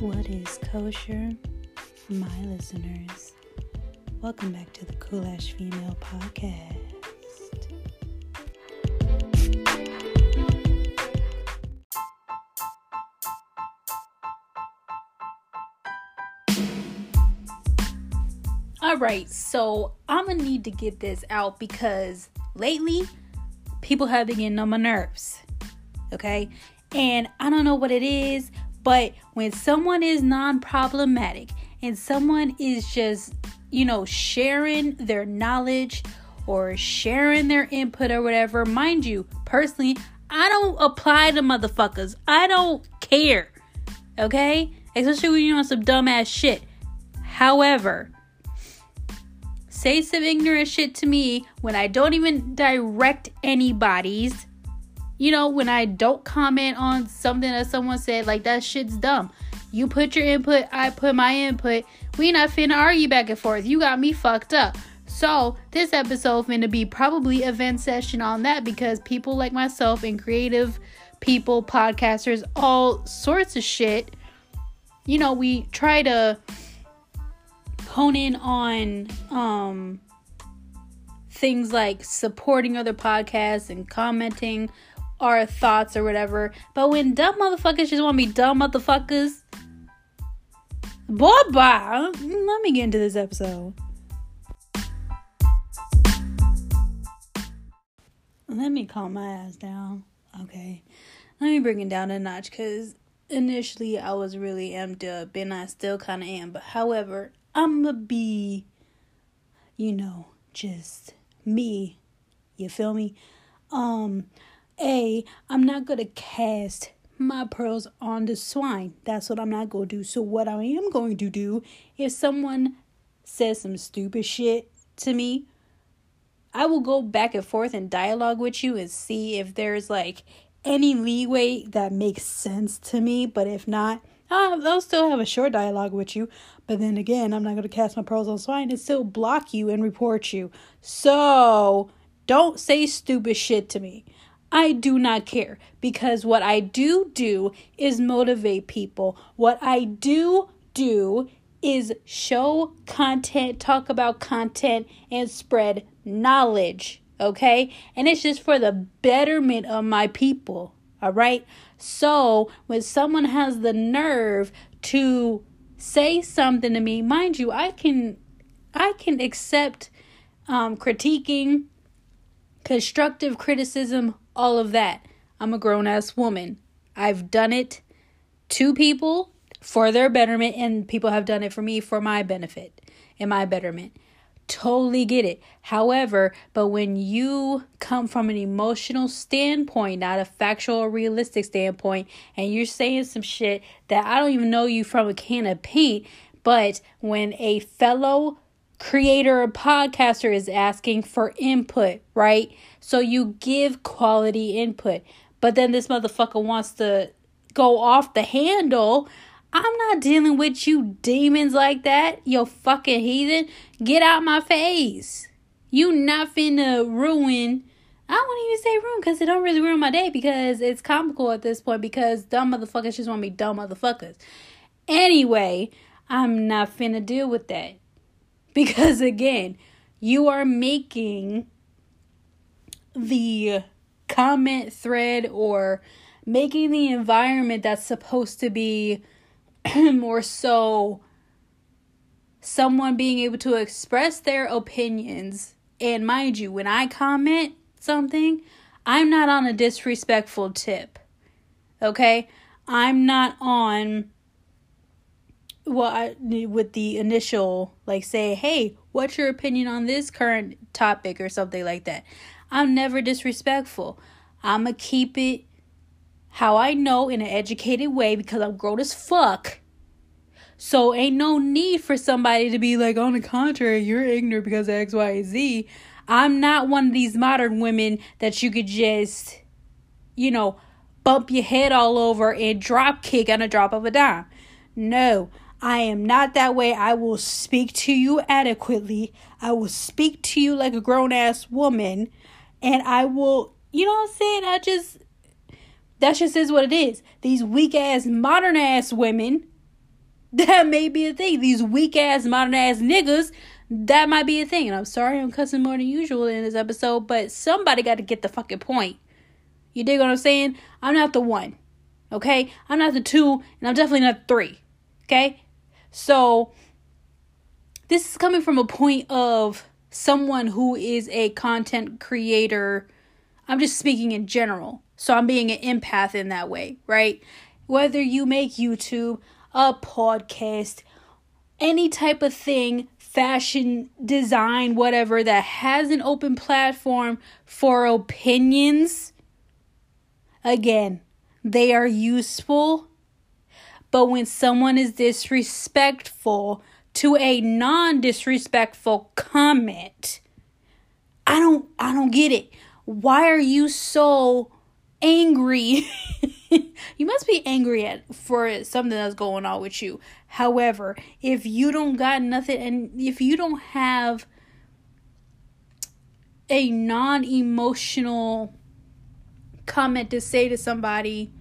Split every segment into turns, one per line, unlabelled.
What is kosher, my listeners? Welcome back to the Cool Ash Female Podcast. All right, so I'm gonna need to get this out because lately people have been getting on my nerves. Okay, and I don't know what it is, but when someone is non problematic and someone is just, you know, sharing their knowledge or sharing their input or whatever, mind you, personally, I don't apply to motherfuckers. I don't care. Okay? Especially when you're on some dumbass shit. However, say some ignorant shit to me when I don't even direct anybody's you know, when I don't comment on something that someone said, like that shit's dumb. You put your input, I put my input. We not finna argue back and forth. You got me fucked up. So this episode finna be probably a vent session on that because people like myself and creative people, podcasters, all sorts of shit. You know, we try to hone in on um things like supporting other podcasts and commenting our thoughts or whatever. But when dumb motherfuckers just want to be dumb motherfuckers, boy, bye. Let me get into this episode. Let me calm my ass down. Okay. Let me bring it down a notch because initially I was really amped up and I still kind of am. But however, I'm going to be, you know, just me. You feel me? Um, a, I'm not going to cast my pearls on the swine. That's what I'm not going to do. So, what I am going to do, if someone says some stupid shit to me, I will go back and forth and dialogue with you and see if there's like any leeway that makes sense to me. But if not, I'll, I'll still have a short dialogue with you. But then again, I'm not going to cast my pearls on swine and still block you and report you. So, don't say stupid shit to me. I do not care because what I do do is motivate people. What I do do is show content, talk about content, and spread knowledge. Okay? And it's just for the betterment of my people. All right? So when someone has the nerve to say something to me, mind you, I can I can accept um, critiquing, constructive criticism all of that. I'm a grown ass woman. I've done it to people for their betterment, and people have done it for me for my benefit and my betterment. Totally get it. However, but when you come from an emotional standpoint, not a factual or realistic standpoint, and you're saying some shit that I don't even know you from a can of paint, but when a fellow creator or podcaster is asking for input, right? So you give quality input. But then this motherfucker wants to go off the handle. I'm not dealing with you demons like that. Yo fucking heathen. Get out my face. You not finna ruin I won't even say ruin because it don't really ruin my day because it's comical at this point because dumb motherfuckers just want to be dumb motherfuckers. Anyway, I'm not finna deal with that. Because again, you are making the comment thread or making the environment that's supposed to be more so someone being able to express their opinions. And mind you, when I comment something, I'm not on a disrespectful tip. Okay? I'm not on well I, with the initial like say hey what's your opinion on this current topic or something like that? I'm never disrespectful. I'm gonna keep it how i know in an educated way because i'm grown as fuck. So ain't no need for somebody to be like on the contrary you're ignorant because of x y z. I'm not one of these modern women that you could just you know bump your head all over and drop kick on a drop of a dime. No I am not that way. I will speak to you adequately. I will speak to you like a grown ass woman. And I will, you know what I'm saying? I just, that just is what it is. These weak ass, modern ass women That may be a thing. These weak ass, modern ass niggas, that might be a thing. And I'm sorry I'm cussing more than usual in this episode, but somebody got to get the fucking point. You dig what I'm saying? I'm not the one. Okay? I'm not the two, and I'm definitely not three. Okay? So, this is coming from a point of someone who is a content creator. I'm just speaking in general. So, I'm being an empath in that way, right? Whether you make YouTube, a podcast, any type of thing, fashion, design, whatever, that has an open platform for opinions, again, they are useful. But when someone is disrespectful to a non-disrespectful comment, I don't I don't get it. Why are you so angry? you must be angry at for something that's going on with you. However, if you don't got nothing and if you don't have a non-emotional comment to say to somebody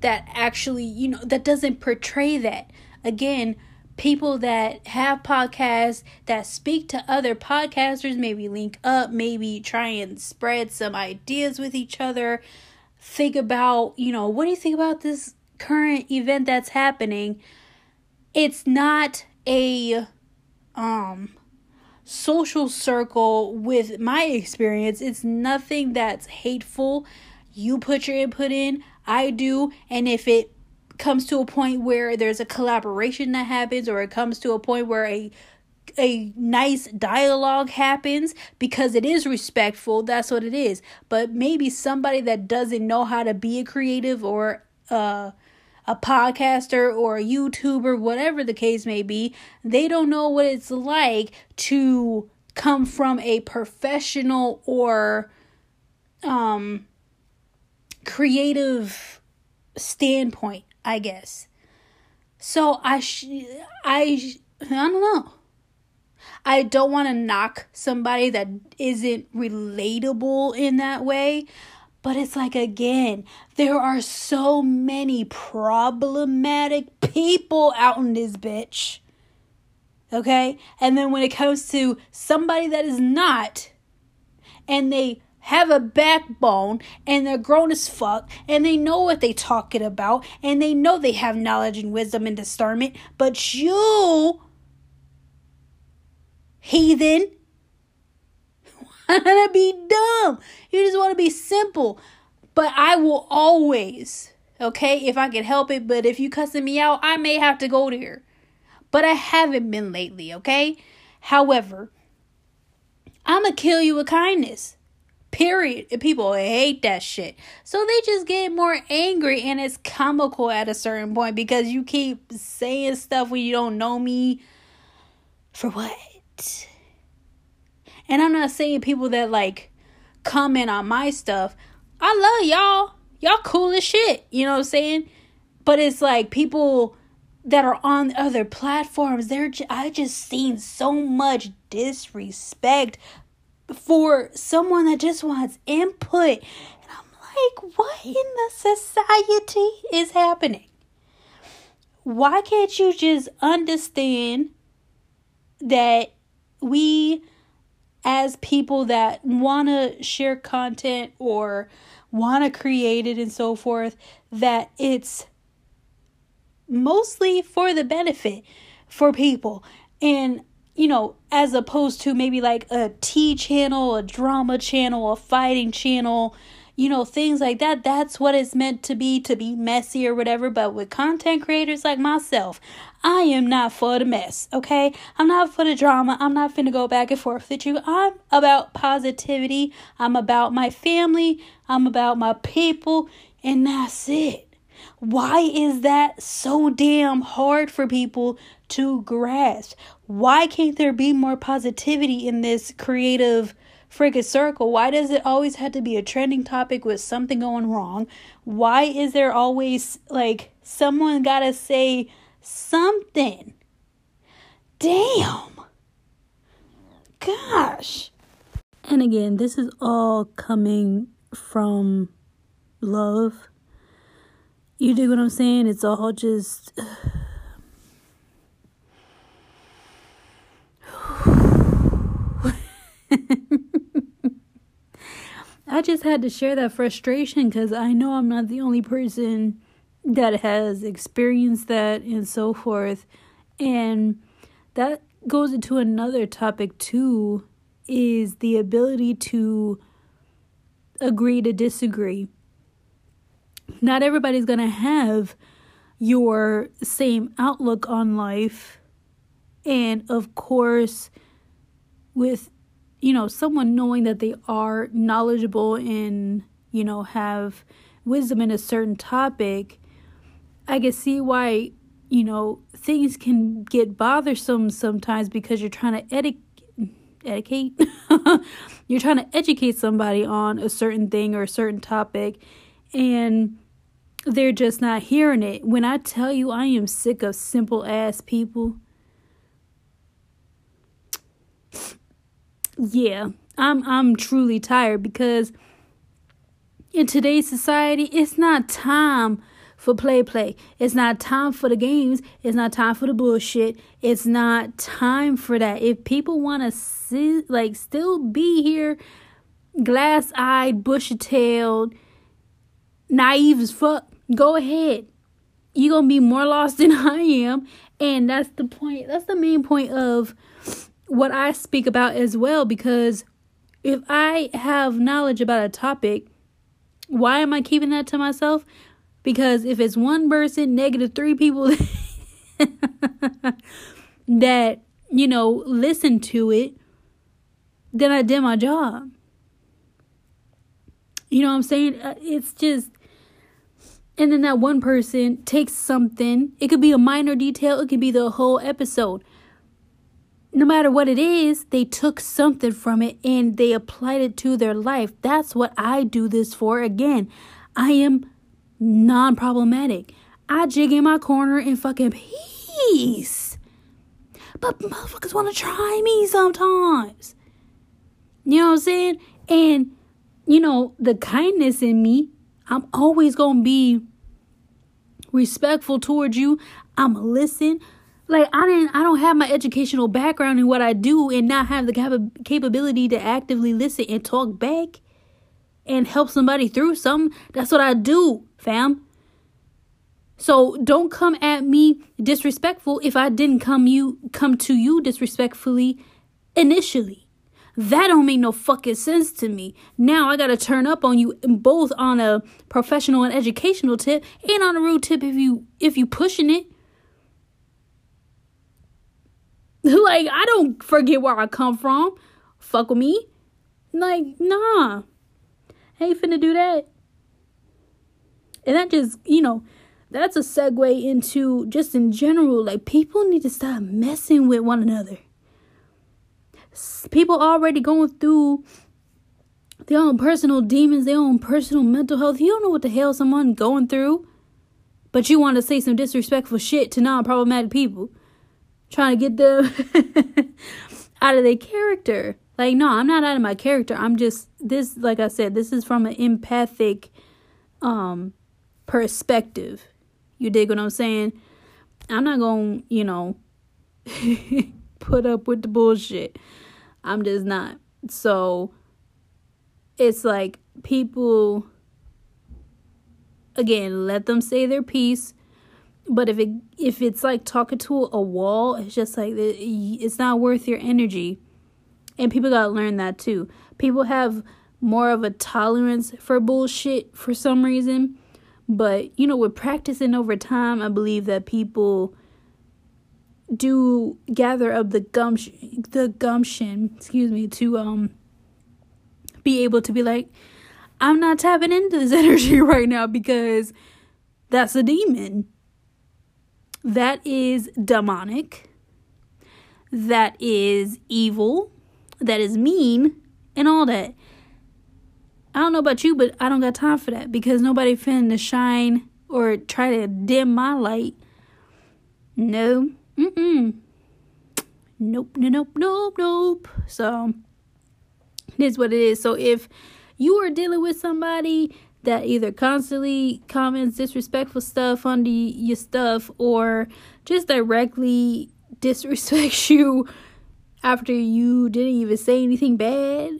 that actually, you know, that doesn't portray that. Again, people that have podcasts that speak to other podcasters, maybe link up, maybe try and spread some ideas with each other. Think about, you know, what do you think about this current event that's happening? It's not a um social circle with my experience. It's nothing that's hateful. You put your input in, I do, and if it comes to a point where there's a collaboration that happens or it comes to a point where a a nice dialogue happens because it is respectful that's what it is. But maybe somebody that doesn't know how to be a creative or uh a podcaster or a YouTuber, whatever the case may be, they don't know what it's like to come from a professional or um creative standpoint, I guess. So I sh- I sh- I don't know. I don't want to knock somebody that isn't relatable in that way, but it's like, again, there are so many problematic people out in this bitch. Okay? And then when it comes to somebody that is not, and they have a backbone and they're grown as fuck and they know what they talking about and they know they have knowledge and wisdom and discernment, but you heathen want to be dumb. You just want to be simple. But I will always, okay, if I can help it, but if you cussing me out, I may have to go there. But I haven't been lately, okay? However, I'm going to kill you with kindness. Period. People hate that shit. So they just get more angry and it's comical at a certain point because you keep saying stuff when you don't know me. For what? And I'm not saying people that like comment on my stuff. I love y'all. Y'all cool as shit. You know what I'm saying? But it's like people that are on other platforms, they're j- I just seen so much disrespect for someone that just wants input. And I'm like, what in the society is happening? Why can't you just understand that we as people that want to share content or want to create it and so forth, that it's mostly for the benefit for people. And, you know, as opposed to maybe like a T channel, a drama channel, a fighting channel, you know, things like that. That's what it's meant to be, to be messy or whatever. But with content creators like myself, I am not for the mess, okay? I'm not for the drama. I'm not finna go back and forth with you. I'm about positivity. I'm about my family. I'm about my people. And that's it. Why is that so damn hard for people to grasp? Why can't there be more positivity in this creative freaking circle? Why does it always have to be a trending topic with something going wrong? Why is there always like someone gotta say something? Damn. Gosh. And again, this is all coming from love. You dig what I'm saying? It's all just. I just had to share that frustration because I know I'm not the only person that has experienced that and so forth. And that goes into another topic too is the ability to agree to disagree. Not everybody's going to have your same outlook on life. And of course, with you know, someone knowing that they are knowledgeable and, you know, have wisdom in a certain topic, I can see why, you know, things can get bothersome sometimes because you're trying to educate. you're trying to educate somebody on a certain thing or a certain topic and they're just not hearing it. When I tell you I am sick of simple ass people, yeah, I'm I'm truly tired because in today's society, it's not time for play play. It's not time for the games. It's not time for the bullshit. It's not time for that. If people want to see like still be here glass-eyed, bushy-tailed, naive as fuck, go ahead. You're going to be more lost than I am, and that's the point. That's the main point of what I speak about as well because if I have knowledge about a topic, why am I keeping that to myself? Because if it's one person, negative three people that, you know, listen to it, then I did my job. You know what I'm saying? Uh, it's just, and then that one person takes something. It could be a minor detail, it could be the whole episode no matter what it is, they took something from it and they applied it to their life. That's what I do this for. Again, I am non problematic. I jig in my corner in fucking peace. But motherfuckers want to try me sometimes. You know what I'm saying? And, you know, the kindness in me, I'm always going to be respectful towards you. I'm going to listen like I didn't I don't have my educational background in what I do and not have the cap- capability to actively listen and talk back and help somebody through something. That's what I do, fam. So don't come at me disrespectful if I didn't come you come to you disrespectfully initially. That don't make no fucking sense to me. Now I gotta turn up on you both on a professional and educational tip and on a rude tip if you if you pushing it. like, I don't forget where I come from. Fuck with me. Like, nah. ain't finna do that. And that just, you know, that's a segue into just in general, like, people need to stop messing with one another. People already going through their own personal demons, their own personal mental health. You don't know what the hell someone going through, but you want to say some disrespectful shit to non problematic people trying to get them out of their character. Like, no, I'm not out of my character. I'm just this like I said, this is from an empathic um perspective. You dig what I'm saying? I'm not to you know, put up with the bullshit. I'm just not. So it's like people again, let them say their piece but if it if it's like talking to a wall it's just like it's not worth your energy and people got to learn that too people have more of a tolerance for bullshit for some reason but you know with practicing over time i believe that people do gather up the gumption the gumption excuse me to um be able to be like i'm not tapping into this energy right now because that's a demon that is demonic, that is evil, that is mean, and all that. I don't know about you, but I don't got time for that because nobody finna shine or try to dim my light. No. Mm-mm. Nope, nope, nope, nope. So, it is what it is. So, if you are dealing with somebody that either constantly comments disrespectful stuff under your stuff or just directly disrespects you after you didn't even say anything bad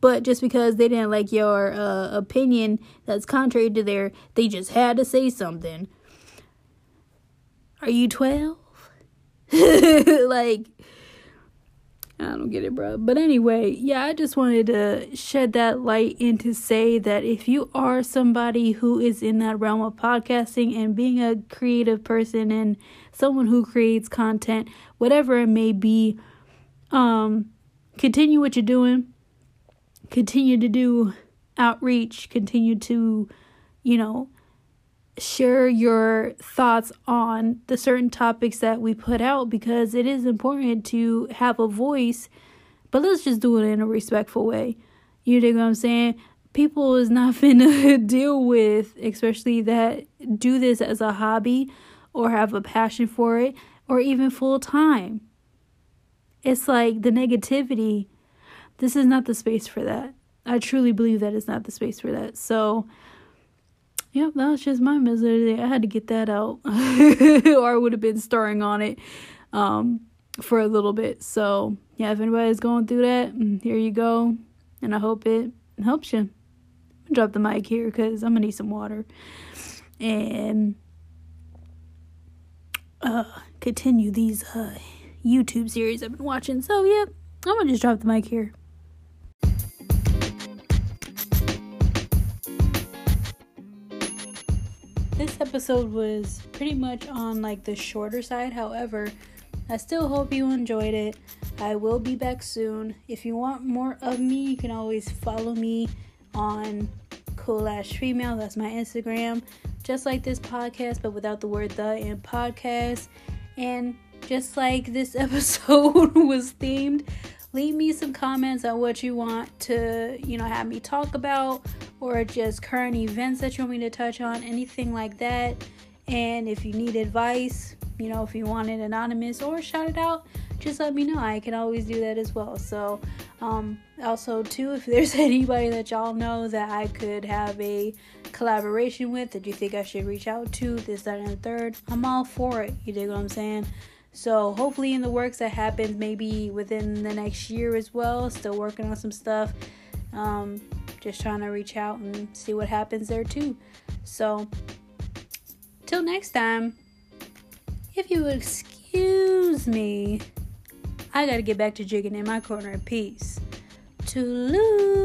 but just because they didn't like your uh, opinion that's contrary to their they just had to say something are you 12 like I don't get it, bro. But anyway, yeah, I just wanted to shed that light and to say that if you are somebody who is in that realm of podcasting and being a creative person and someone who creates content, whatever it may be, um, continue what you're doing. Continue to do outreach. Continue to, you know, share your thoughts on the certain topics that we put out because it is important to have a voice, but let's just do it in a respectful way. You dig what I'm saying? People is not finna deal with, especially that do this as a hobby or have a passion for it or even full time. It's like the negativity. This is not the space for that. I truly believe that it's not the space for that. So, Yep, that was just my misery. I had to get that out, or I would have been stirring on it um, for a little bit. So, yeah, if anybody's going through that, mm, here you go. And I hope it helps you. Drop the mic here because I'm going to need some water. And uh, continue these uh, YouTube series I've been watching. So, yeah, I'm going to just drop the mic here. Episode was pretty much on like the shorter side. However, I still hope you enjoyed it. I will be back soon. If you want more of me, you can always follow me on cool ash female. That's my Instagram. Just like this podcast, but without the word the in podcast. And just like this episode was themed, leave me some comments on what you want to, you know, have me talk about or just current events that you want me to touch on, anything like that. And if you need advice, you know, if you want it anonymous or shout it out, just let me know. I can always do that as well. So, um, also, too, if there's anybody that y'all know that I could have a collaboration with that you think I should reach out to, this, that, and the third, I'm all for it. You dig what I'm saying? So, hopefully, in the works that happens maybe within the next year as well. Still working on some stuff. Um, just trying to reach out and see what happens there too. So, till next time, if you excuse me, I gotta get back to jigging in my corner peace. To lose.